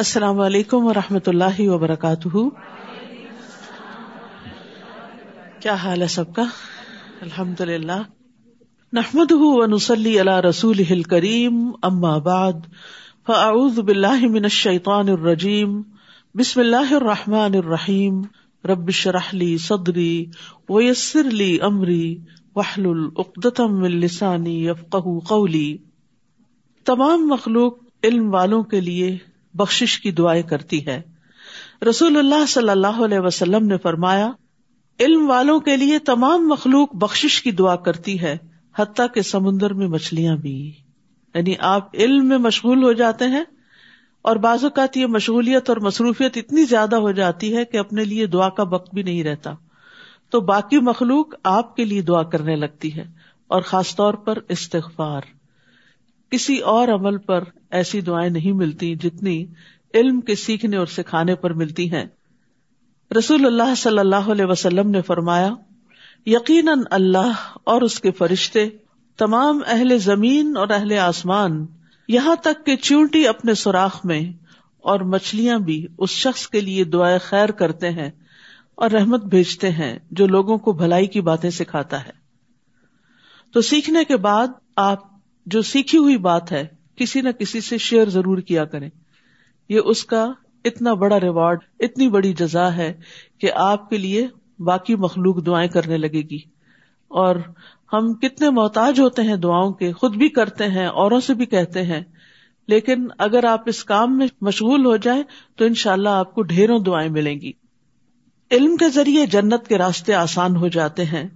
السلام علیکم و رحمۃ اللہ وبرکاتہ۔ کیا حال ہے سب کا؟ الحمد للہ نحمد ونسلی علی رسول کریم اما بعد، فاعوذ باللہ من الشیطان الرجیم، بسم اللہ الرحمٰن الرحیم۔ ربش رحلی صدری ویسر لی امری وحل العقدم السانی قولی۔ تمام مخلوق علم والوں کے لیے بخش کی دعائیں کرتی ہے۔ رسول اللہ صلی اللہ علیہ وسلم نے فرمایا، علم والوں کے لیے تمام مخلوق بخش کی دعا کرتی ہے، حتیٰ کے سمندر میں مچھلیاں بھی۔ یعنی آپ علم میں مشغول ہو جاتے ہیں اور بعض اوقات یہ مشغولیت اور مصروفیت اتنی زیادہ ہو جاتی ہے کہ اپنے لیے دعا کا وقت بھی نہیں رہتا۔ تو باقی مخلوق آپ کے لیے دعا کرنے لگتی ہے اور خاص طور پر استغفار۔ کسی اور عمل پر ایسی دعائیں نہیں ملتی جتنی علم کے سیکھنے اور سکھانے پر ملتی ہیں۔ رسول اللہ صلی اللہ علیہ وسلم نے فرمایا، یقیناً اللہ اور اس کے فرشتے، تمام اہل زمین اور اہل آسمان، یہاں تک کہ چونٹی اپنے سوراخ میں اور مچھلیاں بھی اس شخص کے لیے دعائیں خیر کرتے ہیں اور رحمت بھیجتے ہیں جو لوگوں کو بھلائی کی باتیں سکھاتا ہے۔ تو سیکھنے کے بعد آپ جو سیکھی ہوئی بات ہے، کسی نہ کسی سے شیئر ضرور کیا کریں۔ یہ اس کا اتنا بڑا ریوارڈ اتنی بڑی جزا ہے کہ آپ کے لیے باقی مخلوق دعائیں کرنے لگے گی۔ اور ہم کتنے محتاج ہوتے ہیں دعاؤں کے، خود بھی کرتے ہیں، اوروں سے بھی کہتے ہیں۔ لیکن اگر آپ اس کام میں مشغول ہو جائیں تو ان شاء اللہ آپ کو ڈھیروں دعائیں ملیں گی۔ علم کے ذریعے جنت کے راستے آسان ہو جاتے ہیں۔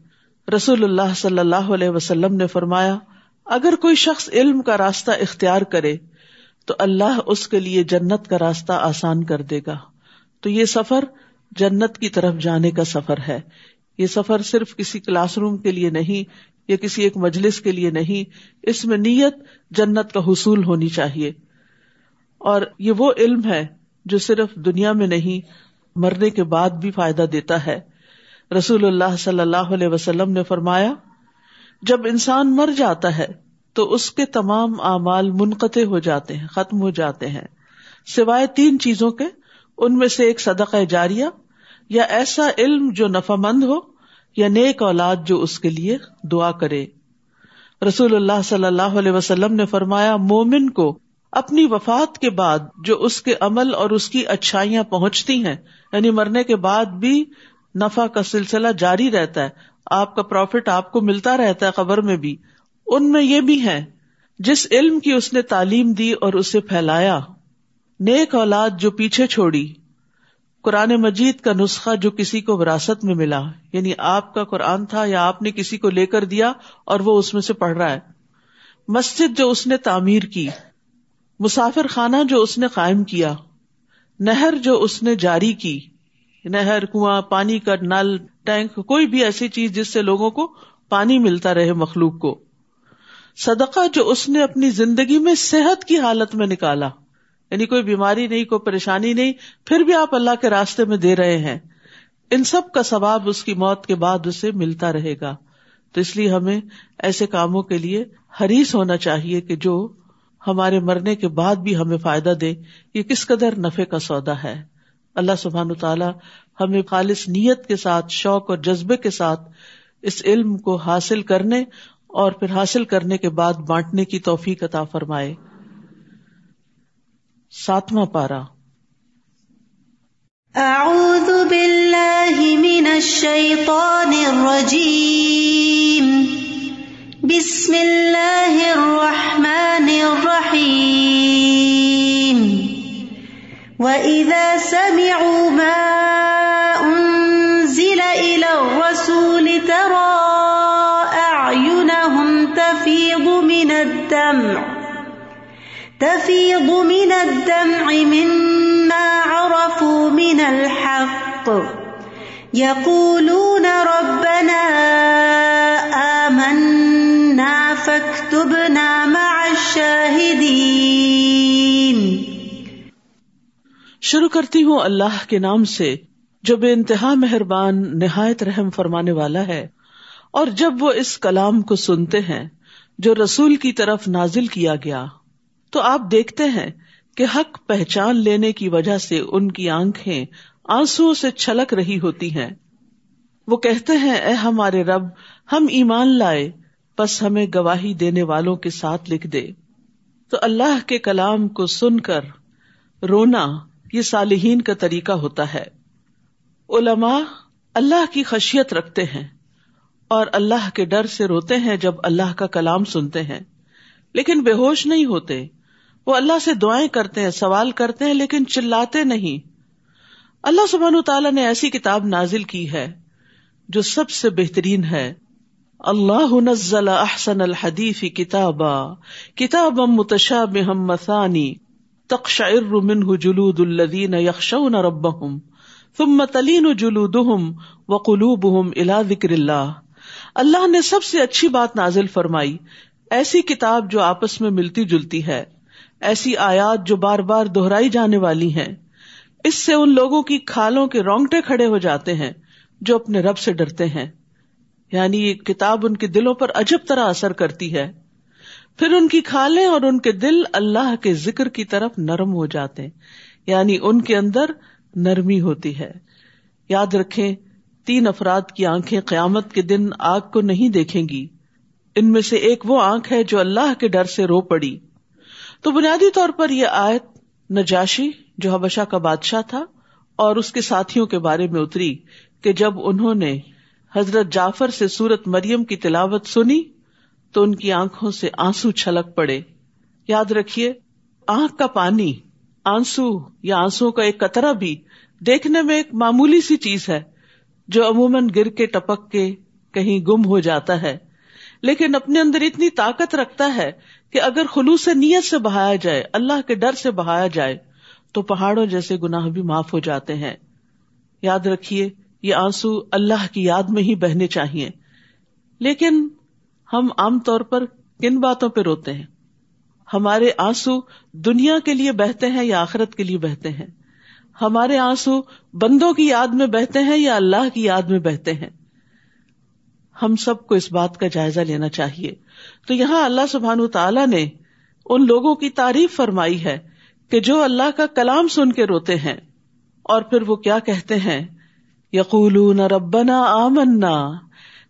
رسول اللہ صلی اللہ علیہ وسلم نے فرمایا اگر کوئی شخص علم کا راستہ اختیار کرے تو اللہ اس کے لیے جنت کا راستہ آسان کر دے گا۔ تو یہ سفر جنت کی طرف جانے کا سفر ہے۔ یہ سفر صرف کسی کلاس روم کے لیے نہیں، یا کسی ایک مجلس کے لیے نہیں، اس میں نیت جنت کا حصول ہونی چاہیے۔ اور یہ وہ علم ہے جو صرف دنیا میں نہیں، مرنے کے بعد بھی فائدہ دیتا ہے۔ رسول اللہ صلی اللہ علیہ وسلم نے فرمایا جب انسان مر جاتا ہے تو اس کے تمام اعمال منقطع ہو جاتے ہیں، ختم ہو جاتے ہیں۔ سوائے تین چیزوں کے، ان میں سے ایک صدقہ جاریہ یا ایسا علم جو نفع مند ہو یا نیک اولاد جو اس کے لیے دعا کرے۔ رسول اللہ صلی اللہ علیہ وسلم نے فرمایا، مومن کو اپنی وفات کے بعد جو اس کے عمل اور اس کی اچھائیاں پہنچتی ہیں یعنی مرنے کے بعد بھی نفع کا سلسلہ جاری رہتا ہے آپ کا پروفٹ آپ کو ملتا رہتا ہے خبر میں بھی، ان میں یہ بھی ہے جس علم کی اس نے تعلیم دی اور اسے پھیلایا، نیک اولاد جو پیچھے چھوڑی، قرآن مجید کا نسخہ جو کسی کو وراثت میں ملا یعنی آپ کا قرآن تھا یا آپ نے کسی کو لے کر دیا اور وہ اس میں سے پڑھ رہا ہے۔ مسجد جو اس نے تعمیر کی، مسافر خانہ جو اس نے قائم کیا، نہر جو اس نے جاری کی۔ نہر، کنواں، پانی کا نل، ٹینک، کوئی بھی ایسی چیز جس سے لوگوں کو پانی ملتا رہے مخلوق کو۔ صدقہ جو اس نے اپنی زندگی میں صحت کی حالت میں نکالا۔ یعنی کوئی بیماری نہیں، کوئی پریشانی نہیں، پھر بھی آپ اللہ کے راستے میں دے رہے ہیں۔ ان سب کا ثواب اس کی موت کے بعد اسے ملتا رہے گا۔ تو اس لیے ہمیں ایسے کاموں کے لیے حریص ہونا چاہیے کہ جو ہمارے مرنے کے بعد بھی ہمیں فائدہ دے۔ یہ کس قدر نفے کا سودا ہے۔ اللہ سبحان تعالیٰ ہمیں خالص نیت کے ساتھ، شوق اور جذبے کے ساتھ اس علم کو حاصل کرنے اور پھر حاصل کرنے کے بعد بانٹنے کی توفیق عطا فرمائے۔ ساتواں پارا اعوذ باللہ من الشیطان الرجیم۔ بسم اللہ الرحمن الرحیم۔ وَإِذَا سَمِعُوا مَا أُنزِلَ إِلَى الرَّسُولِ تَرَى أَعْيُنَهُمْ تَفِيضُ مِنَ الدَّمْعِ تَفِيضُ مِنَ الدَّمْعِ مِمَّا عَرَفُوا مِنَ الْحَقِّ يَقُولُونَ رَبَّنَا آمَنَّا فَاكْتُبْنَا مَعَ الشَّاهِدِينَ شروع کرتی ہوں اللہ کے نام سے، جو بے انتہا مہربان، نہایت رحم فرمانے والا ہے، اور جب وہ اس کلام کو سنتے ہیں، جو رسول کی طرف نازل کیا گیا، تو آپ دیکھتے ہیں کہ حق پہچان لینے کی وجہ سے ان کی آنکھیں آنسو سے چھلک رہی ہوتی ہیں۔ وہ کہتے ہیں، اے ہمارے رب، ہم ایمان لائے بس ہمیں گواہی دینے والوں کے ساتھ لکھ دے۔ تو اللہ کے کلام کو سن کر رونا یہ صالحین کا طریقہ ہوتا ہے۔ علماء اللہ کی خشیت رکھتے ہیں اور اللہ کے ڈر سے روتے ہیں جب اللہ کا کلام سنتے ہیں۔ لیکن بے ہوش نہیں ہوتے۔ وہ اللہ سے دعائیں کرتے ہیں، سوال کرتے ہیں، لیکن چلاتے نہیں۔ اللہ سبحانہ تعالیٰ نے ایسی کتاب نازل کی ہے جو سب سے بہترین ہے۔ اللہ نزل احسن الحدیف کتابا کتاب متشابہ مثانی۔ تقشعر منه جلود الذین یخشون ربهم ثم تلین جلودهم وقلوبهم الى ذکر اللہ۔ اللہ نے سب سے اچھی بات نازل فرمائی۔ ایسی کتاب جو آپس میں ملتی جلتی ہے۔ ایسی آیات جو بار بار دہرائی جانے والی ہیں۔ اس سے ان لوگوں کی کھالوں کے رونگٹے کھڑے ہو جاتے ہیں جو اپنے رب سے ڈرتے ہیں۔ یعنی یہ کتاب ان کے دلوں پر عجب طرح اثر کرتی ہے۔ پھر ان کی کھالیں اور ان کے دل اللہ کے ذکر کی طرف نرم ہو جاتے ہیں۔ یعنی ان کے اندر نرمی ہوتی ہے۔ یاد رکھیں، تین افراد کی آنکھیں قیامت کے دن آگ کو نہیں دیکھیں گی۔ ان میں سے ایک وہ آنکھ ہے جو اللہ کے ڈر سے رو پڑی۔ تو بنیادی طور پر یہ آیت نجاشی، جو حبشہ کا بادشاہ تھا، اور اس کے ساتھیوں کے بارے میں اتری کہ جب انہوں نے حضرت جعفر سے سورت مریم کی تلاوت سنی تو ان کی آنکھوں سے آنسو چھلک پڑے۔ یاد رکھیے، آنکھ کا پانی، آنسو یا آنسو کا ایک قطرہ بھی دیکھنے میں ایک معمولی سی چیز ہے، جو عموماً گر کے ٹپک کے کہیں گم ہو جاتا ہے۔ لیکن اپنے اندر اتنی طاقت رکھتا ہے کہ اگر خلوص نیت سے بہایا جائے، اللہ کے ڈر سے بہایا جائے، تو پہاڑوں جیسے گناہ بھی معاف ہو جاتے ہیں۔ یاد رکھیے، یہ آنسو اللہ کی یاد میں ہی بہنے چاہیے۔ لیکن ہم عام طور پر کن باتوں پہ روتے ہیں؟ ہمارے آنسو دنیا کے لیے بہتے ہیں یا آخرت کے لیے بہتے ہیں؟ ہمارے آنسو بندوں کی یاد میں بہتے ہیں یا اللہ کی یاد میں بہتے ہیں؟ ہم سب کو اس بات کا جائزہ لینا چاہیے۔ تو یہاں اللہ سبحان تعالی نے ان لوگوں کی تعریف فرمائی ہے کہ جو اللہ کا کلام سن کے روتے ہیں۔ اور پھر وہ کیا کہتے ہیں؟ یقول ربنا آمنا۔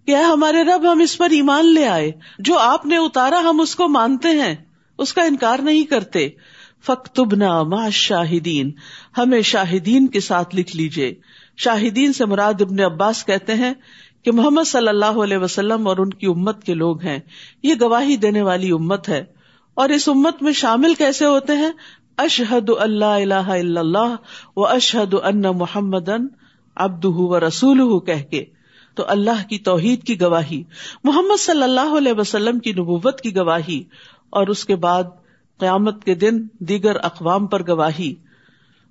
کیا ہمارے رب، ہم اس پر ایمان لے آئے۔ جو آپ نے اتارا، ہم اس کو مانتے ہیں۔ اس کا انکار نہیں کرتے۔ فختبنا ما شاہدین ہمیں شاہدین کے ساتھ لکھ لیجیے شاہدین سے مراد ابن عباس کہتے ہیں کہ محمد صلی اللہ علیہ وسلم اور ان کی امت کے لوگ ہیں۔ یہ گواہی دینے والی امت ہے۔ اور اس امت میں شامل کیسے ہوتے ہیں؟ اشحد اللہ اللہ اللہ و اشحد ان محمد ابد و رسول کہہ کے۔ تو اللہ کی توحید کی گواہی، محمد صلی اللہ علیہ وسلم کی نبوت کی گواہی، اور اس کے بعد قیامت کے دن دیگر اقوام پر گواہی۔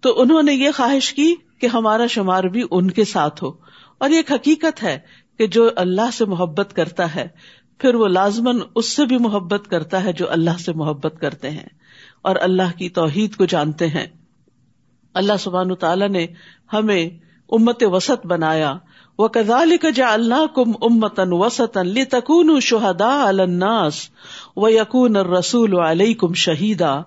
تو انہوں نے یہ خواہش کی کہ ہمارا شمار بھی ان کے ساتھ ہو۔ اور یہ ایک حقیقت ہے کہ جو اللہ سے محبت کرتا ہے، پھر وہ لازمن اس سے بھی محبت کرتا ہے جو اللہ سے محبت کرتے ہیں۔ اور اللہ کی توحید کو جانتے ہیں۔ اللہ سبحان تعالیٰ نے ہمیں امت وسط بنایا۔ وہ کزال جا اللہ کم امتن وسطن لی تکون شہدا الناس و یقون رسول علیہ کم شہیدا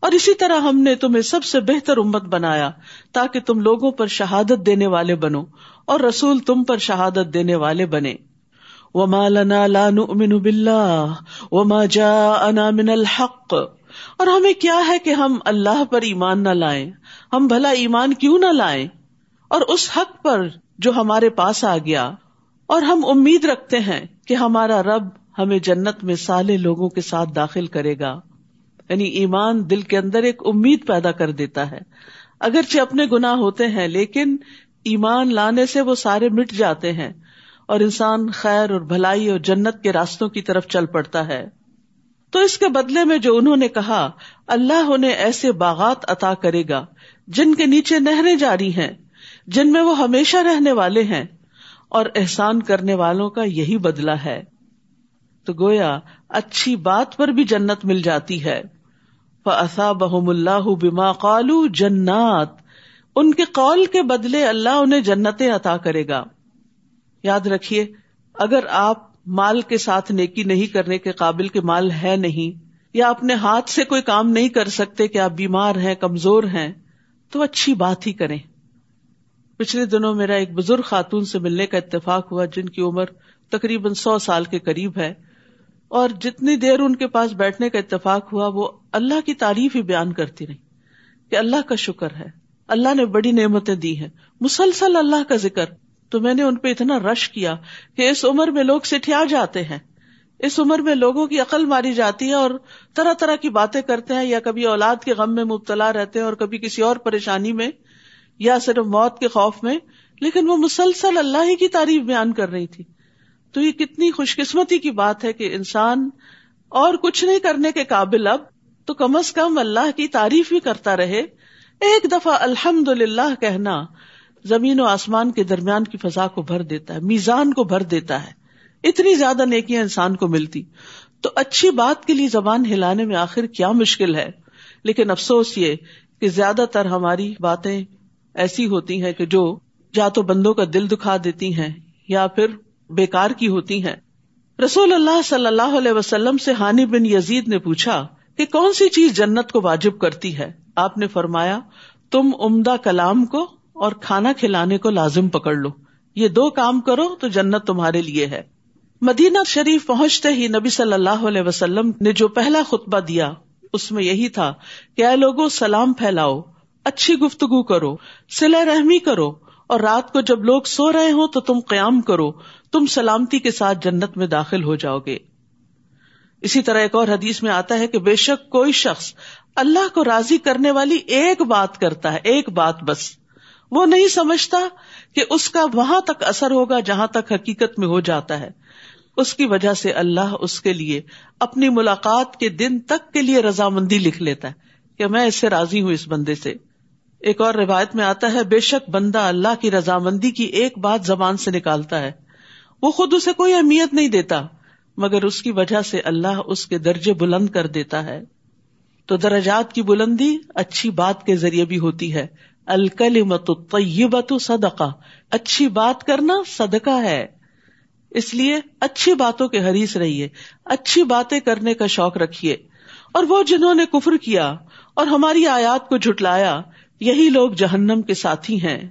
اور اسی طرح ہم نے تمہیں سب سے بہتر امت بنایا تاکہ تم لوگوں پر شہادت دینے والے بنو اور رسول تم پر شہادت دینے والے بنے۔ وما لنا لا نؤمن باللہ وما جاءنا من الحق۔ اور ہمیں کیا ہے کہ ہم اللہ پر ایمان نہ لائیں، ہم بھلا ایمان کیوں نہ لائیں؟ اور اس حق پر جو ہمارے پاس آ گیا اور ہم امید رکھتے ہیں کہ ہمارا رب ہمیں جنت میں سالے لوگوں کے ساتھ داخل کرے گا۔ یعنی ایمان دل کے اندر ایک امید پیدا کر دیتا ہے۔ اگرچہ اپنے گنا ہوتے ہیں، لیکن ایمان لانے سے وہ سارے مٹ جاتے ہیں اور انسان خیر اور بھلائی اور جنت کے راستوں کی طرف چل پڑتا ہے۔ تو اس کے بدلے میں جو انہوں نے کہا، اللہ انہیں ایسے باغات عطا کرے گا جن کے نیچے نہریں جاری ہیں۔ جن میں وہ ہمیشہ رہنے والے ہیں اور احسان کرنے والوں کا یہی بدلا ہے۔ تو گویا اچھی بات پر بھی جنت مل جاتی ہے۔ بہم اللہ بما قالو جنات۔ ان کے قول کے بدلے اللہ انہیں جنتیں عطا کرے گا۔ یاد رکھیے، اگر آپ مال کے ساتھ نیکی نہیں کرنے کے قابل کے مال ہے نہیں، یا اپنے ہاتھ سے کوئی کام نہیں کر سکتے کہ آپ بیمار ہیں، کمزور ہیں، تو اچھی بات ہی کریں۔ پچھلے دنوں میرا ایک بزرگ خاتون سے ملنے کا اتفاق ہوا جن کی عمر تقریباً سو سال کے قریب ہے اور جتنی دیر ان کے پاس بیٹھنے کا اتفاق ہوا، وہ اللہ کی تعریف ہی بیان کرتی رہی کہ اللہ کا شکر ہے۔ اللہ نے بڑی نعمتیں دی ہیں۔ مسلسل اللہ کا ذکر۔ تو میں نے ان پہ اتنا رش کیا کہ اس عمر میں لوگ سٹھیا جاتے ہیں۔ اس عمر میں لوگوں کی عقل ماری جاتی ہے اور طرح طرح کی باتیں کرتے ہیں یا کبھی اولاد کے غم میں مبتلا رہتے ہیں اور کبھی کسی اور پریشانی میں یا صرف موت کے خوف میں، لیکن وہ مسلسل اللہ ہی کی تعریف بیان کر رہی تھی۔ تو یہ کتنی خوش قسمتی کی بات ہے کہ انسان اور کچھ نہیں کرنے کے قابل اب تو کم از کم اللہ کی تعریف بھی کرتا رہے۔ ایک دفعہ الحمد للہ کہنا زمین و آسمان کے درمیان کی فضا کو بھر دیتا ہے، میزان کو بھر دیتا ہے۔ اتنی زیادہ نیکیاں انسان کو ملتی۔ تو اچھی بات کے لیے زبان ہلانے میں آخر کیا مشکل ہے؟ لیکن افسوس یہ کہ زیادہ تر ہماری باتیں ایسی ہوتی ہیں کہ جو یا تو بندوں کا دل دکھا دیتی ہیں یا پھر بیکار کی ہوتی ہیں۔ رسول اللہ صلی اللہ علیہ وسلم سے ہانی بن یزید نے پوچھا کہ کون سی چیز جنت کو واجب کرتی ہے؟ آپ نے فرمایا، تم عمدہ کلام کو اور کھانا کھلانے کو لازم پکڑ لو۔ یہ دو کام کرو تو جنت تمہارے لیے ہے۔ مدینہ شریف پہنچتے ہی نبی صلی اللہ علیہ وسلم نے جو پہلا خطبہ دیا، اس میں یہی تھا کہ اے لوگوں سلام پھیلاؤ۔ اچھی گفتگو کرو سلا رحمی کرو، اور رات کو جب لوگ سو رہے ہوں تو تم قیام کرو، تم سلامتی کے ساتھ جنت میں داخل ہو جاؤ گے۔ اسی طرح ایک اور حدیث میں آتا ہے کہ بے شک کوئی شخص اللہ کو راضی کرنے والی ایک بات کرتا ہے، ایک بات بس۔ وہ نہیں سمجھتا کہ اس کا وہاں تک اثر ہوگا جہاں تک حقیقت میں ہو جاتا ہے۔ اس کی وجہ سے اللہ اس کے لیے اپنی ملاقات کے دن تک کے لیے رضامندی لکھ لیتا ہے کہ میں اس سے راضی ہوں اس بندے سے۔ ایک اور روایت میں آتا ہے، بے شک بندہ اللہ کی رضامندی کی ایک بات زبان سے نکالتا ہے۔ وہ خود اسے کوئی اہمیت نہیں دیتا، مگر اس کی وجہ سے اللہ اس کے درجے بلند کر دیتا ہے۔ تو درجات کی بلندی اچھی بات کے ذریعے بھی ہوتی ہے۔ الکل مت صدقہ، اچھی بات کرنا صدقہ ہے۔ اس لیے اچھی باتوں کے حریث رہیے، اچھی باتیں کرنے کا شوق رکھیے۔ اور وہ جنہوں نے کفر کیا اور ہماری آیات کو جھٹلایا یہی لوگ جہنم کے ساتھی ہیں۔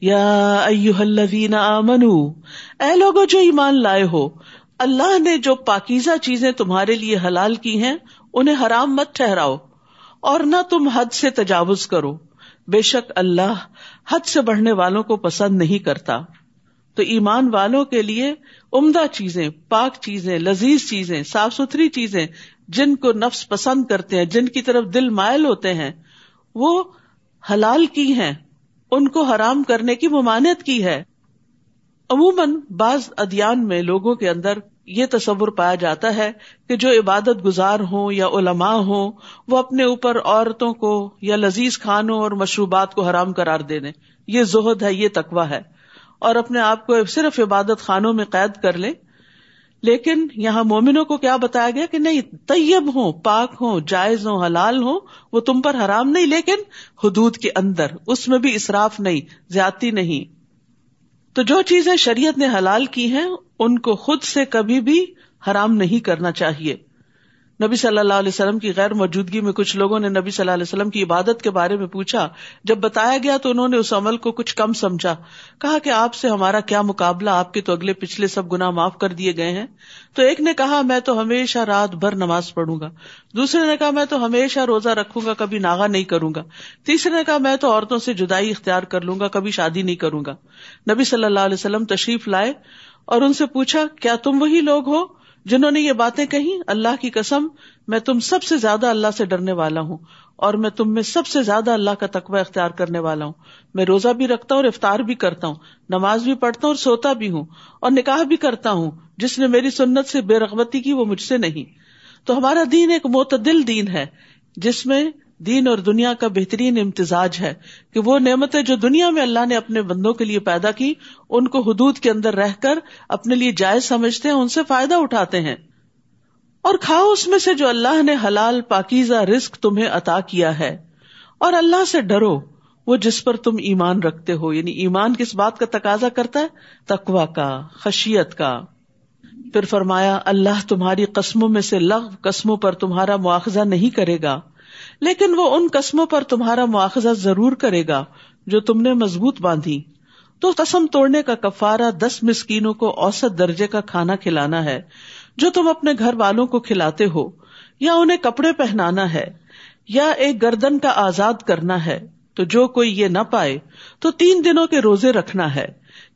یا الذین آمنو، اے لوگو جو ایمان لائے ہو، اللہ نے جو پاکیزہ چیزیں تمہارے لیے حلال کی ہیں، انہیں حرام مت ٹھہراؤ، اور نہ تم حد سے تجاوز کرو۔ بے شک اللہ حد سے بڑھنے والوں کو پسند نہیں کرتا۔ تو ایمان والوں کے لیے عمدہ چیزیں، پاک چیزیں، لذیذ چیزیں، صاف ستھری چیزیں، جن کو نفس پسند کرتے ہیں، جن کی طرف دل مائل ہوتے ہیں، وہ حلال کی ہیں، ان کو حرام کرنے کی ممانعت کی ہے۔ عموماً بعض ادیان میں لوگوں کے اندر یہ تصور پایا جاتا ہے کہ جو عبادت گزار ہوں یا علماء ہوں، وہ اپنے اوپر عورتوں کو یا لذیذ کھانوں اور مشروبات کو حرام قرار دے دیں یہ زہد ہے، یہ تقوا ہے۔ اور اپنے آپ کو صرف عبادت خانوں میں قید کر لیں لیکن یہاں مومنوں کو کیا بتایا گیا کہ نہیں، طیب ہوں، پاک ہوں، جائز ہوں، حلال ہوں، وہ تم پر حرام نہیں، لیکن حدود کے اندر، اس میں بھی اصراف نہیں، زیادتی نہیں۔ تو جو چیزیں شریعت نے حلال کی ہیں، ان کو خود سے کبھی بھی حرام نہیں کرنا چاہیے۔ نبی صلی اللہ علیہ وسلم کی غیر موجودگی میں کچھ لوگوں نے نبی صلی اللہ علیہ وسلم کی عبادت کے بارے میں پوچھا۔ جب بتایا گیا تو انہوں نے اس عمل کو کچھ کم سمجھا۔ کہا کہ آپ سے ہمارا کیا مقابلہ؟ آپ کے تو اگلے پچھلے سب گنا معاف کر دیے گئے ہیں۔ تو ایک نے کہا، میں تو ہمیشہ رات بھر نماز پڑھوں گا۔ دوسرے نے کہا، میں تو ہمیشہ روزہ رکھوں گا، کبھی ناغا نہیں کروں گا۔ تیسرے نے کہا، میں تو عورتوں سے جدائی اختیار کر لوں گا، کبھی شادی نہیں کروں گا۔ نبی صلی اللہ علیہ وسلم تشریف لائے اور ان سے پوچھا، کیا تم وہی لوگ ہو؟ جنہوں نے یہ باتیں کہی اللہ کی قسم، میں تم سب سے زیادہ اللہ سے ڈرنے والا ہوں، اور میں تم میں سب سے زیادہ اللہ کا تقوی اختیار کرنے والا ہوں۔ میں روزہ بھی رکھتا ہوں اور افطار بھی کرتا ہوں، نماز بھی پڑھتا ہوں اور سوتا بھی ہوں، اور نکاح بھی کرتا ہوں، جس نے میری سنت سے بے رغبتی کی وہ مجھ سے نہیں۔ تو ہمارا دین ایک معتدل دین ہے، جس میں دین اور دنیا کا بہترین امتزاج ہے کہ وہ نعمتیں جو دنیا میں اللہ نے اپنے بندوں کے لیے پیدا کی، ان کو حدود کے اندر رہ کر اپنے لیے جائز سمجھتے ہیں، ان سے فائدہ اٹھاتے ہیں۔ اور کھاؤ اس میں سے جو اللہ نے حلال، پاکیزہ رسک تمہیں عطا کیا ہے۔ اور اللہ سے ڈرو، وہ جس پر تم ایمان رکھتے ہو۔ یعنی ایمان کس بات کا تقاضا کرتا ہے؟ تقوا کا، خشیت کا۔ پھر فرمایا، اللہ تمہاری قسموں میں سے لغ قسموں پر تمہارا مواخذہ نہیں کرے گا۔ لیکن وہ ان قسموں پر تمہارا مواخذہ ضرور کرے گا جو تم نے مضبوط باندھی۔ تو قسم توڑنے کا کفارہ دس مسکینوں کو اوسط درجے کا کھانا کھلانا ہے، جو تم اپنے گھر والوں کو کھلاتے ہو، یا انہیں کپڑے پہنانا ہے، یا ایک گردن کا آزاد کرنا ہے۔ تو جو کوئی یہ نہ پائے، تو تین دنوں کے روزے رکھنا ہے۔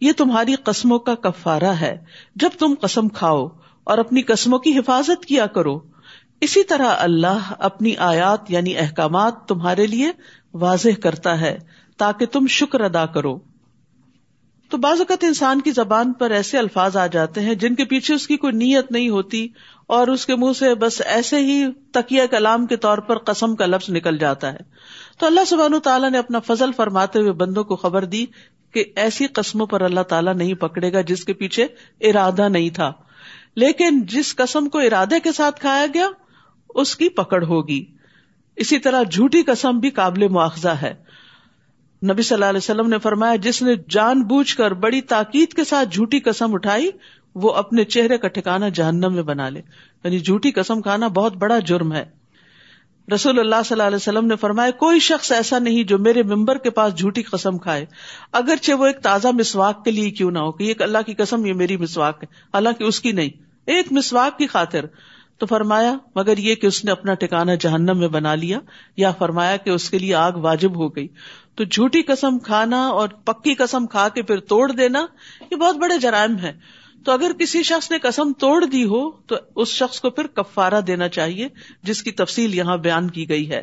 یہ تمہاری قسموں کا کفارہ ہے۔ جب تم قسم کھاؤ اور اپنی قسموں کی حفاظت کیا کرو اسی طرح اللہ اپنی آیات یعنی احکامات تمہارے لیے واضح کرتا ہے تاکہ تم شکر ادا کرو۔ تو بعض اوقات انسان کی زبان پر ایسے الفاظ آ جاتے ہیں جن کے پیچھے اس کی کوئی نیت نہیں ہوتی اور اس کے منہ سے بس ایسے ہی تکیہ کلام کے طور پر قسم کا لفظ نکل جاتا ہے۔ تو اللہ سبحان تعالیٰ نے اپنا فضل فرماتے ہوئے بندوں کو خبر دی کہ ایسی قسموں پر اللہ تعالیٰ نہیں پکڑے گا جس کے پیچھے ارادہ نہیں تھا۔ لیکن جس قسم کو ارادے کے ساتھ کھایا گیا اس کی پکڑ ہوگی۔ اسی طرح جھوٹی قسم بھی قابل مواخذہ ہے۔ نبی صلی اللہ علیہ وسلم نے فرمایا، جس نے جان بوجھ کر بڑی تاکید کے ساتھ جھوٹی قسم اٹھائی، وہ اپنے چہرے کا ٹھکانا جہنم میں بنا لے۔ یعنی جھوٹی قسم کھانا بہت بڑا جرم ہے۔ رسول اللہ صلی اللہ علیہ وسلم نے فرمایا، کوئی شخص ایسا نہیں جو میرے ممبر کے پاس جھوٹی قسم کھائے۔ اگرچہ وہ ایک تازہ مسواک کے لیے کیوں نہ ہو، کہ یہ اللہ کی قسم یہ میری مسواک ہے۔ حالانکہ اس کی نہیں، ایک مسواک کی خاطر۔ تو فرمایا، مگر یہ کہ اس نے اپنا ٹھکانا جہنم میں بنا لیا، یا فرمایا کہ اس کے لیے آگ واجب ہو گئی۔ تو جھوٹی قسم کھانا اور پکی قسم کھا کے پھر توڑ دینا، یہ بہت بڑے جرائم ہے تو اگر کسی شخص نے قسم توڑ دی ہو، تو اس شخص کو پھر کفارہ دینا چاہیے، جس کی تفصیل یہاں بیان کی گئی ہے۔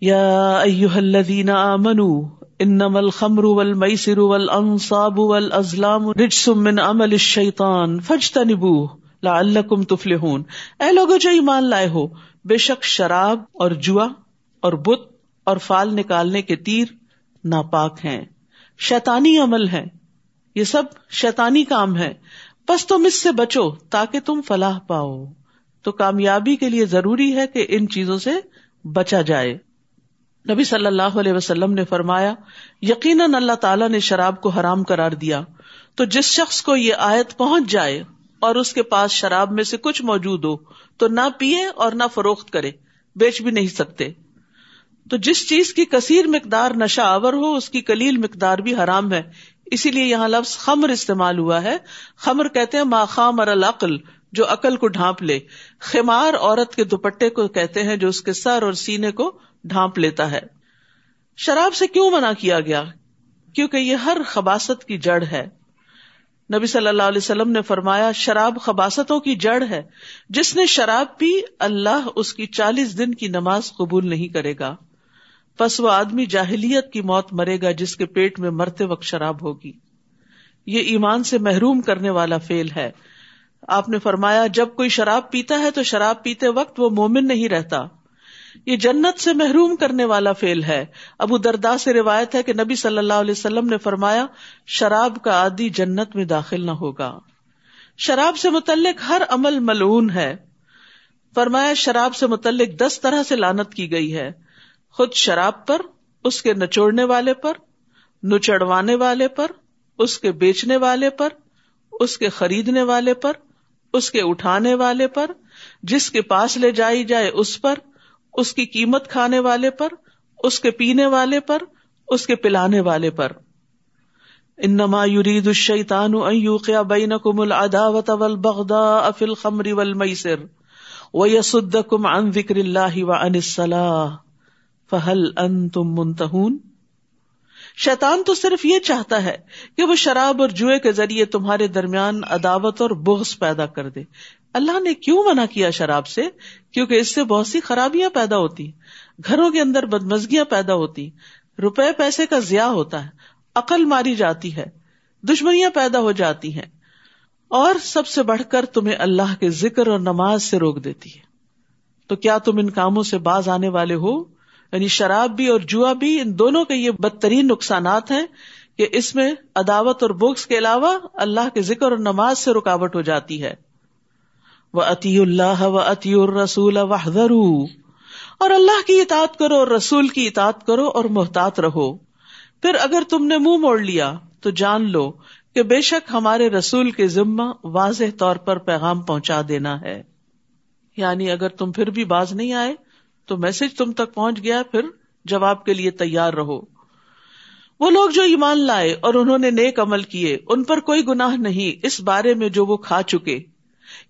یا الذین آمنوا انما الخمر والمیسر والانصاب والازلام رجس من عمل الشیطان، فاجتنبوه۔ لعلکم تفلحون۔ اے لوگو جو ایمان لائے ہو، بے شک شراب اور جوا اور بت اور فال نکالنے کے تیر ناپاک ہیں۔ شیطانی عمل ہے یہ سب شیطانی کام ہے بس تم اس سے بچو تاکہ تم فلاح پاؤ۔ تو کامیابی کے لیے ضروری ہے کہ ان چیزوں سے بچا جائے۔ نبی صلی اللہ علیہ وسلم نے فرمایا، یقیناً اللہ تعالیٰ نے شراب کو حرام قرار دیا۔ تو جس شخص کو یہ آیت پہنچ جائے اور اس کے پاس شراب میں سے کچھ موجود ہو تو نہ پیے اور نہ فروخت کرے، بیچ بھی نہیں سکتے۔ تو جس چیز کی کثیر مقدار نشہ آور ہو، اس کی کلیل مقدار بھی حرام ہے۔ اسی لیے یہاں لفظ خمر استعمال ہوا ہے۔ خمر کہتے ہیں ماخام اور العقل، جو عقل کو ڈھانپ لے۔ خمار عورت کے دوپٹے کو کہتے ہیں، جو اس کے سر اور سینے کو ڈھانپ لیتا ہے۔ شراب سے کیوں منع کیا گیا؟ کیونکہ یہ ہر خباست کی جڑ ہے۔ نبی صلی اللہ علیہ وسلم نے فرمایا، شراب خباستوں کی جڑ ہے۔ جس نے شراب پی، اللہ اس کی چالیس دن کی نماز قبول نہیں کرے گا۔ بس وہ آدمی جاہلیت کی موت مرے گا، جس کے پیٹ میں مرتے وقت شراب ہوگی۔ یہ ایمان سے محروم کرنے والا فیل ہے۔ آپ نے فرمایا، جب کوئی شراب پیتا ہے تو شراب پیتے وقت وہ مومن نہیں رہتا۔ یہ جنت سے محروم کرنے والا فیل ہے۔ ابو دردا سے روایت ہے کہ نبی صلی اللہ علیہ وسلم نے فرمایا، شراب کا عادی جنت میں داخل نہ ہوگا۔ شراب سے متعلق ہر عمل ملعون ہے۔ فرمایا، شراب سے متعلق دس طرح سے لانت کی گئی ہے۔ خود شراب پر، اس کے نچوڑنے والے پر، نچڑوانے والے پر، اس کے بیچنے والے پر، اس کے خریدنے والے پر، اس کے اٹھانے والے پر، جس کے پاس لے جائی جائے اس پر اس کی قیمت کھانے والے پر، اس کے پینے والے پر، اس کے پلانے والے پر۔ انما يريد الشيطان ان يوقع بينكم العداوه والبغضاء في الخمر والميسر ويصدكم عن ذكر الله وعن الصلاه فهل انتم منتهون شیطان تو صرف یہ چاہتا ہے کہ وہ شراب اور جوئے کے ذریعے تمہارے درمیان عداوت اور بغض پیدا کر دے۔ اللہ نے کیوں منع کیا شراب سے؟ کیونکہ اس سے بہت سی خرابیاں پیدا ہوتی گھروں کے اندر بدمزگیاں پیدا ہوتی روپے پیسے کا ضیاع ہوتا ہے۔ عقل ماری جاتی ہے۔ دشمنیاں پیدا ہو جاتی ہیں۔ اور سب سے بڑھ کر تمہیں اللہ کے ذکر اور نماز سے روک دیتی ہے۔ تو کیا تم ان کاموں سے باز آنے والے ہو؟ یعنی شراب بھی اور جوا بھی، ان دونوں کے یہ بدترین نقصانات ہیں کہ اس میں عداوت اور بکس کے علاوہ اللہ کے ذکر اور نماز سے رکاوٹ ہو جاتی ہے۔ وہ عطی اللہ و عطی الرسول وحدرو اور اللہ کی اطاعت کرو اور رسول کی اطاعت کرو اور محتاط رہو۔ پھر اگر تم نے منہ مو موڑ لیا، تو جان لو کہ بے شک ہمارے رسول کے ذمہ واضح طور پر پیغام پہنچا دینا ہے۔ یعنی اگر تم پھر بھی باز نہیں آئے، تو میسج تم تک پہنچ گیا، پھر جواب کے لیے تیار رہو۔ وہ لوگ جو ایمان لائے اور انہوں نے نیک عمل کیے، ان پر کوئی گناہ نہیں، اس بارے میں جو وہ کھا چکے۔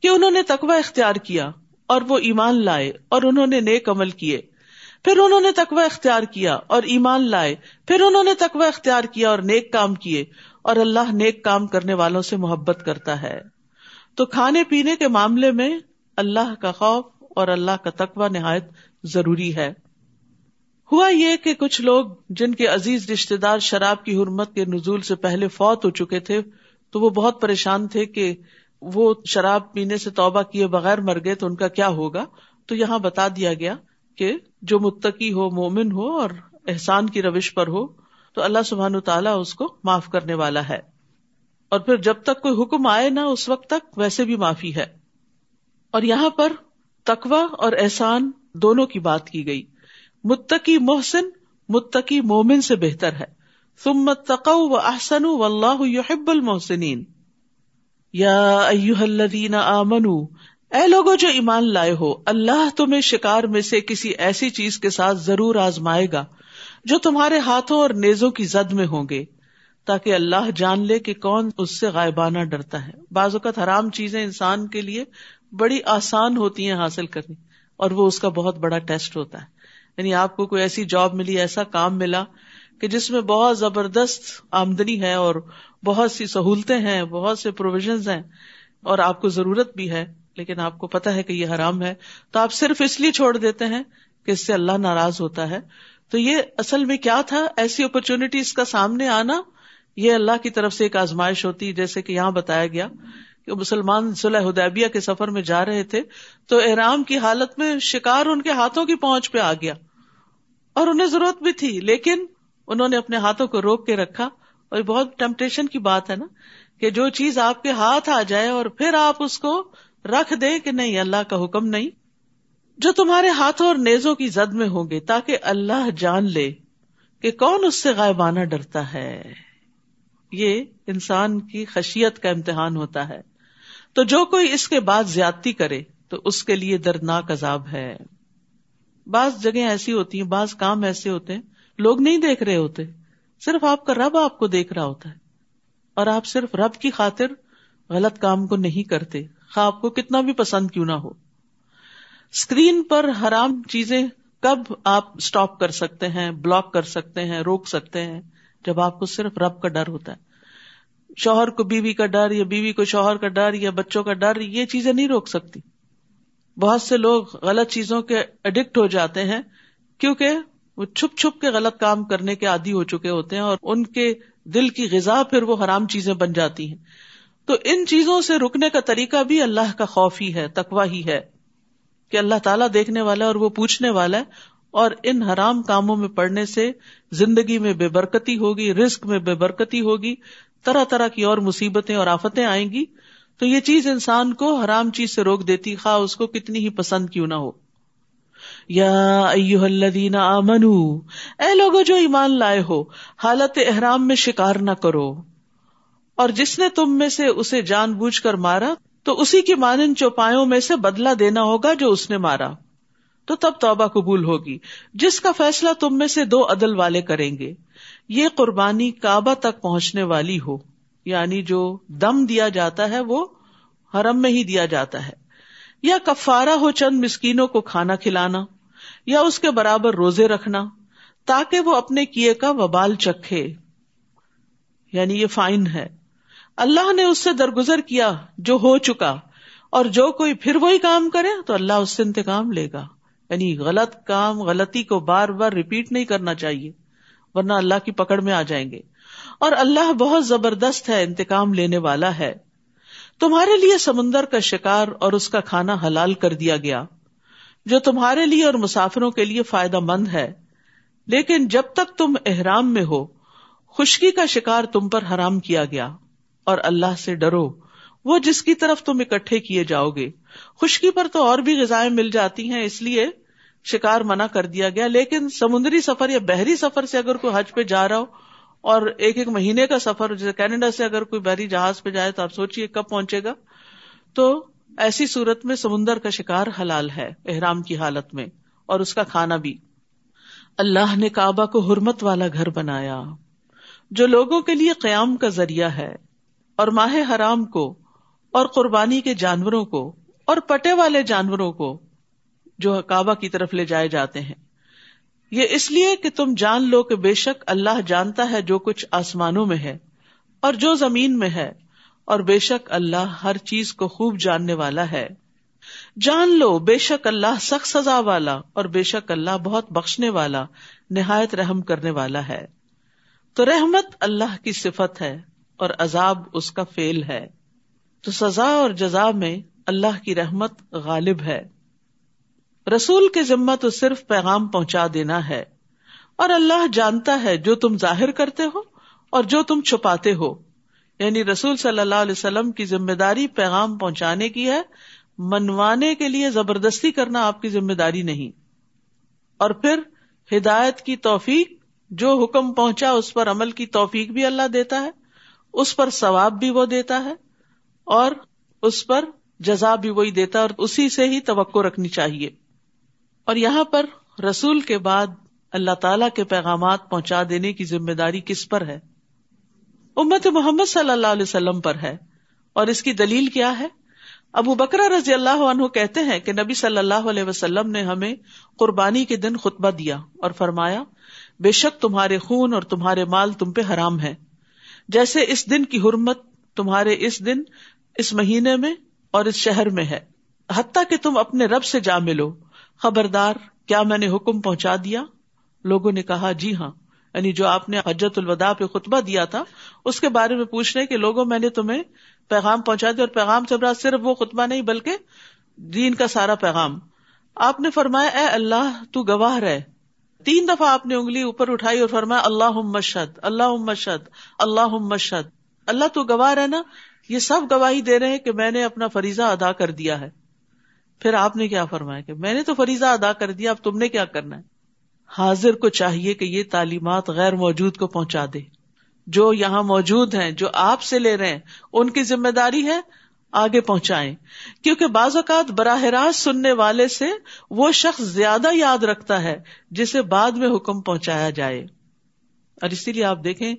کہ انہوں نے تقوی اختیار کیا اور وہ ایمان لائے اور انہوں نے نیک عمل کیے۔ پھر انہوں نے تقوی اختیار کیا اور ایمان لائے۔ پھر انہوں نے تقوی اختیار کیا اور نیک کام کیے اور اللہ نیک کام کرنے والوں سے محبت کرتا ہے۔ تو کھانے پینے کے معاملے میں اللہ کا خوف اور اللہ کا تقوی نہایت ضروری ہے۔ ہوا یہ کہ کچھ لوگ جن کے عزیز رشتے دار شراب کی حرمت کے نزول سے پہلے فوت ہو چکے تھے تو وہ بہت پریشان تھے کہ وہ شراب پینے سے توبہ کیے بغیر مر گئے تو ان کا کیا ہوگا؟ تو یہاں بتا دیا گیا کہ جو متقی ہو، مومن ہو اور احسان کی روش پر ہو، تو اللہ سبحان تعالیٰ اس کو معاف کرنے والا ہے۔ اور پھر جب تک کوئی حکم آئے نہ اس وقت تک، ویسے بھی معافی ہے۔ اور یہاں پر تقوا اور احسان دونوں کی بات کی گئی۔ متقی محسن، متقی مومن سے بہتر ہے۔ و احسن و اللہ یحب المحسنین۔ یا الذین آمنو، اے لوگوں جو ایمان لائے ہو، اللہ تمہیں شکار میں سے کسی ایسی چیز کے ساتھ ضرور آزمائے گا جو تمہارے ہاتھوں اور نیزوں کی زد میں ہوں گے، تاکہ اللہ جان لے کہ کون اس سے غائبانہ ڈرتا ہے۔ بعض اوقات حرام چیزیں انسان کے لیے بڑی آسان ہوتی ہیں حاصل کرنی، اور وہ اس کا بہت بڑا ٹیسٹ ہوتا ہے۔ یعنی آپ کو کوئی ایسی جاب ملی، ایسا کام ملا کہ جس میں بہت زبردست آمدنی ہے اور بہت سی سہولتیں ہیں، بہت سے پروویژنز ہیں، اور آپ کو ضرورت بھی ہے، لیکن آپ کو پتا ہے کہ یہ حرام ہے۔ تو آپ صرف اس لیے چھوڑ دیتے ہیں کہ اس سے اللہ ناراض ہوتا ہے۔ تو یہ اصل میں کیا تھا؟ ایسی اپرچونٹیز کا سامنے آنا، یہ اللہ کی طرف سے ایک آزمائش ہوتی، جیسے کہ یہاں بتایا گیا کہ مسلمان صلح حدیبیہ کے سفر میں جا رہے تھے، تو احرام کی حالت میں شکار ان کے ہاتھوں کی پہنچ پہ آ گیا۔ اور انہیں ضرورت بھی تھی، لیکن انہوں نے اپنے ہاتھوں کو روک کے رکھا۔ اور یہ بہت ٹمپٹیشن کی بات ہے نا، کہ جو چیز آپ کے ہاتھ آ جائے اور پھر آپ اس کو رکھ دیں کہ نہیں، اللہ کا حکم نہیں، جو تمہارے ہاتھوں اور نیزوں کی زد میں ہوں گے، تاکہ اللہ جان لے کہ کون اس سے غائبانہ ڈرتا ہے۔ یہ انسان کی خشیت کا امتحان ہوتا ہے۔ تو جو کوئی اس کے بعد زیادتی کرے، تو اس کے لیے دردناک عذاب ہے۔ بعض جگہ ایسی ہوتی ہیں، بعض کام ایسے ہوتے ہیں، لوگ نہیں دیکھ رہے ہوتے۔ صرف آپ کا رب آپ کو دیکھ رہا ہوتا ہے اور آپ صرف رب کی خاطر غلط کام کو نہیں کرتے خواہ آپ کو کتنا بھی پسند کیوں نہ ہو۔ اسکرین پر حرام چیزیں کب آپ اسٹاپ کر سکتے ہیں، بلاک کر سکتے ہیں، روک سکتے ہیں، جب آپ کو صرف رب کا ڈر ہوتا ہے۔ شوہر کو بیوی کا ڈر یا بیوی کو شوہر کا ڈر یا بچوں کا ڈر، یہ چیزیں نہیں روک سکتی۔ بہت سے لوگ غلط چیزوں کے اڈکٹ ہو جاتے ہیں کیونکہ وہ چھپ چھپ کے غلط کام کرنے کے عادی ہو چکے ہوتے ہیں اور ان کے دل کی غذا پھر وہ حرام چیزیں بن جاتی ہیں۔ تو ان چیزوں سے رکنے کا طریقہ بھی اللہ کا خوف ہی ہے تکوا ہی ہے کہ اللہ تعالیٰ دیکھنے والا ہے اور وہ پوچھنے والا ہے۔ اور ان حرام کاموں میں پڑنے سے زندگی میں بے برکتی ہوگی رسک میں بے برکتی ہوگی، طرح طرح کی اور مصیبتیں اور آفتیں آئیں گی۔ تو یہ چیز انسان کو حرام چیز سے روک دیتی، خواہ اس کو کتنی ہی پسند کیوں نہ ہو۔ یا الذین آمنو، اے لوگو جو ایمان لائے ہو، حالت احرام میں شکار نہ کرو۔ اور جس نے تم میں سے اسے جان بوجھ کر مارا، تو اسی کی مانند چوپایوں میں سے بدلا دینا ہوگا جو اس نے مارا۔ تو تب توبہ قبول ہوگی، جس کا فیصلہ تم میں سے دو عدل والے کریں گے۔ یہ قربانی کعبہ تک پہنچنے والی ہو یعنی جو دم دیا جاتا ہے، وہ حرم میں ہی دیا جاتا ہے۔ یا کفارا ہو چند مسکینوں کو کھانا کھلانا۔ یا اس کے برابر روزے رکھنا تاکہ وہ اپنے کیے کا وبال چکھے۔ یعنی یہ فائن ہے۔ اللہ نے اس سے درگزر کیا جو ہو چکا اور جو کوئی پھر وہی کام کرے تو اللہ اس سے انتقام لے گا۔ یعنی غلط کام، غلطی کو بار بار ریپیٹ نہیں کرنا چاہیے، ورنہ اللہ کی پکڑ میں آ جائیں گے۔ اور اللہ بہت زبردست ہے، انتقام لینے والا ہے۔ تمہارے لیے سمندر کا شکار اور اس کا کھانا حلال کر دیا گیا۔ جو تمہارے لیے اور مسافروں کے لیے فائدہ مند ہے۔ لیکن جب تک تم احرام میں ہو، خشکی کا شکار تم پر حرام کیا گیا اور اللہ سے ڈرو۔ وہ جس کی طرف تم اکٹھے کیے جاؤ گے۔ خشکی پر تو اور بھی غذائیں مل جاتی ہیں، اس لیے شکار منع کر دیا گیا۔ لیکن سمندری سفر یا بحری سفر سے اگر کوئی حج پہ جا رہا ہو اور ایک ایک مہینے کا سفر، جیسے کینیڈا سے اگر کوئی بحری جہاز پہ جائے تو آپ سوچیے کب پہنچے گا۔ تو ایسی صورت میں سمندر کا شکار حلال ہے، احرام کی حالت میں، اور اس کا کھانا بھی۔ اللہ نے کعبہ کو حرمت والا گھر بنایا، جو لوگوں کے لیے قیام کا ذریعہ ہے، اور ماہ حرام کو، اور قربانی کے جانوروں کو، اور پٹے والے جانوروں کو، جو کعبہ کی طرف لے جائے جاتے ہیں۔ یہ اس لیے کہ تم جان لو کہ بے شک اللہ جانتا ہے جو کچھ آسمانوں میں ہے، اور جو زمین میں ہے۔ اور بے شک اللہ ہر چیز کو خوب جاننے والا ہے۔ جان لو، بے شک اللہ سخت سزا والا اور بے شک اللہ بہت بخشنے والا، نہایت رحم کرنے والا ہے۔ تو رحمت اللہ کی صفت ہے اور عذاب اس کا فیل ہے۔ تو سزا اور جزا میں اللہ کی رحمت غالب ہے۔ رسول کے ذمہ تو صرف پیغام پہنچا دینا ہے۔ اور اللہ جانتا ہے جو تم ظاہر کرتے ہو اور جو تم چھپاتے ہو۔ یعنی رسول صلی اللہ علیہ وسلم کی ذمہ داری پیغام پہنچانے کی ہے، منوانے کے لیے زبردستی کرنا آپ کی ذمہ داری نہیں۔ اور پھر ہدایت کی توفیق، جو حکم پہنچا اس پر عمل کی توفیق بھی اللہ دیتا ہے، اس پر ثواب بھی وہ دیتا ہے، اور اس پر جزا بھی وہی دیتا ہے اور اسی سے ہی توقع رکھنی چاہیے۔ اور یہاں پر رسول کے بعد اللہ تعالی کے پیغامات پہنچا دینے کی ذمہ داری کس پر ہے؟ امت محمد صلی اللہ علیہ وسلم پر ہے۔ اور اس کی دلیل کیا ہے؟ ابو بکرا رضی اللہ عنہ کہتے ہیں کہ نبی صلی اللہ علیہ وسلم نے ہمیں قربانی کے دن خطبہ دیا اور فرمایا، بے شک تمہارے خون اور تمہارے مال تم پہ حرام ہے جیسے اس دن کی حرمت تمہارے اس دن، اس مہینے میں اور اس شہر میں ہے۔ حتیٰ کہ تم اپنے رب سے جا ملو۔ خبردار، کیا میں نے حکم پہنچا دیا؟ لوگوں نے کہا جی ہاں۔ یعنی جو آپ نے حجت الوداع پہ خطبہ دیا تھا، اس کے بارے میں پوچھ رہے کہ لوگوں میں نے تمہیں پیغام پہنچا دیا اور پیغام سے صرف وہ خطبہ نہیں، بلکہ دین کا سارا پیغام۔ آپ نے فرمایا، اے اللہ، تو گواہ رہے۔ تین دفعہ آپ نے انگلی اوپر اٹھائی اور فرمایا اللہ مشد اللہ مشد اللہ مشد اللہ تو گواہ رہنا، یہ سب گواہی دے رہے ہیں کہ میں نے اپنا فریضہ ادا کر دیا ہے۔ پھر آپ نے کیا فرمایا کہ میں نے تو فریضہ ادا کر دیا، اب تم نے کیا کرنا ہے؟ حاضر کو چاہیے کہ یہ تعلیمات غیر موجود کو پہنچا دے۔ جو یہاں موجود ہیں، جو آپ سے لے رہے ہیں، ان کی ذمہ داری ہے آگے پہنچائیں۔ کیونکہ بعض اوقات براہ راست سننے والے سے وہ شخص زیادہ یاد رکھتا ہے جسے بعد میں حکم پہنچایا جائے۔ اور اسی لیے آپ دیکھیں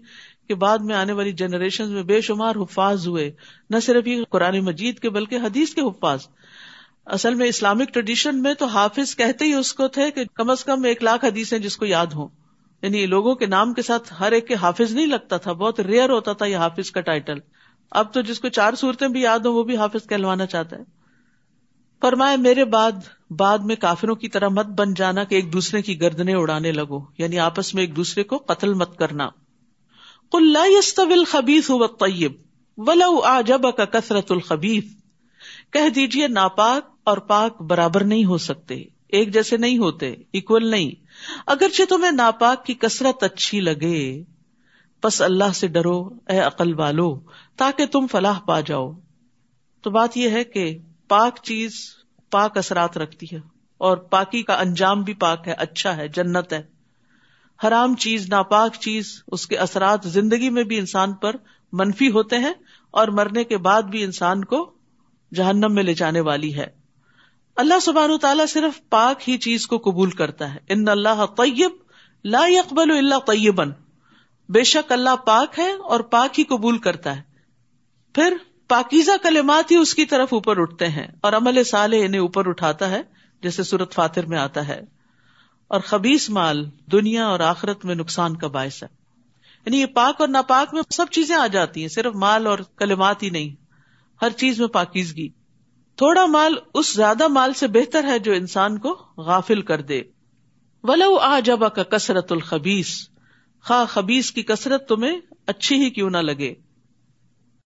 کہ بعد میں آنے والی جنریشن میں بے شمار حفاظ ہوئے، نہ صرف یہ قرآن مجید کے بلکہ حدیث کے حفاظ۔ اصل میں اسلامک ٹریڈیشن میں تو حافظ کہتے ہی اس کو تھے کہ کم از کم ایک لاکھ حدیث جس کو یاد ہوں۔ یعنی لوگوں کے نام کے ساتھ ہر ایک کے حافظ نہیں لگتا تھا، بہت ریئر ہوتا تھا یہ حافظ کا ٹائٹل اب تو جس کو چار صورتیں بھی یاد ہوں وہ بھی حافظ کہلوانا چاہتا ہے۔ فرمائے میرے بعد بعد میں کافروں کی طرح مت بن جانا کہ ایک دوسرے کی گردنے اڑانے لگو یعنی آپس میں ایک دوسرے کو قتل مت کرنا۔ کل الخبیث و طیب ولو آجب کا کثرت الخبیف کہہ دیجیے ناپاک اور پاک برابر نہیں ہو سکتے، ایک جیسے نہیں ہوتے اکول نہیں۔ اگرچہ تمہیں ناپاک کی کثرت اچھی لگے، بس اللہ سے ڈرو، اے عقل والو، تاکہ تم فلاح پا جاؤ۔ تو بات یہ ہے کہ پاک چیز پاک اثرات رکھتی ہے، اور پاکی کا انجام بھی پاک ہے اچھا ہے، جنت ہے۔ حرام چیز، ناپاک چیز، اس کے اثرات زندگی میں بھی انسان پر منفی ہوتے ہیں، اور مرنے کے بعد بھی انسان کو جہنم میں لے جانے والی ہے۔ اللہ سبحان تعالیٰ صرف پاک ہی چیز کو قبول کرتا ہے۔ ان اللہ طیب لا اقبال اللہ طیبن۔ بے شک اللہ پاک ہے اور پاک ہی قبول کرتا ہے۔ پھر پاکیزہ کلمات ہی اس کی طرف اوپر اٹھتے ہیں اور عمل صالح انہیں اوپر اٹھاتا ہے، جیسے سورت فاتر میں آتا ہے۔ اور خبیص مال دنیا اور آخرت میں نقصان کا باعث ہے۔ یعنی یہ پاک اور ناپاک میں سب چیزیں آ جاتی ہیں، صرف مال اور کلمات ہی نہیں۔ ہر چیز میں پاکیزگی۔ تھوڑا مال اس زیادہ مال سے بہتر ہے جو انسان کو غافل کر دے۔ ولو آ جبا کا کثرت الخبیس خا خبیس کی کثرت تمہیں اچھی ہی کیوں نہ لگے۔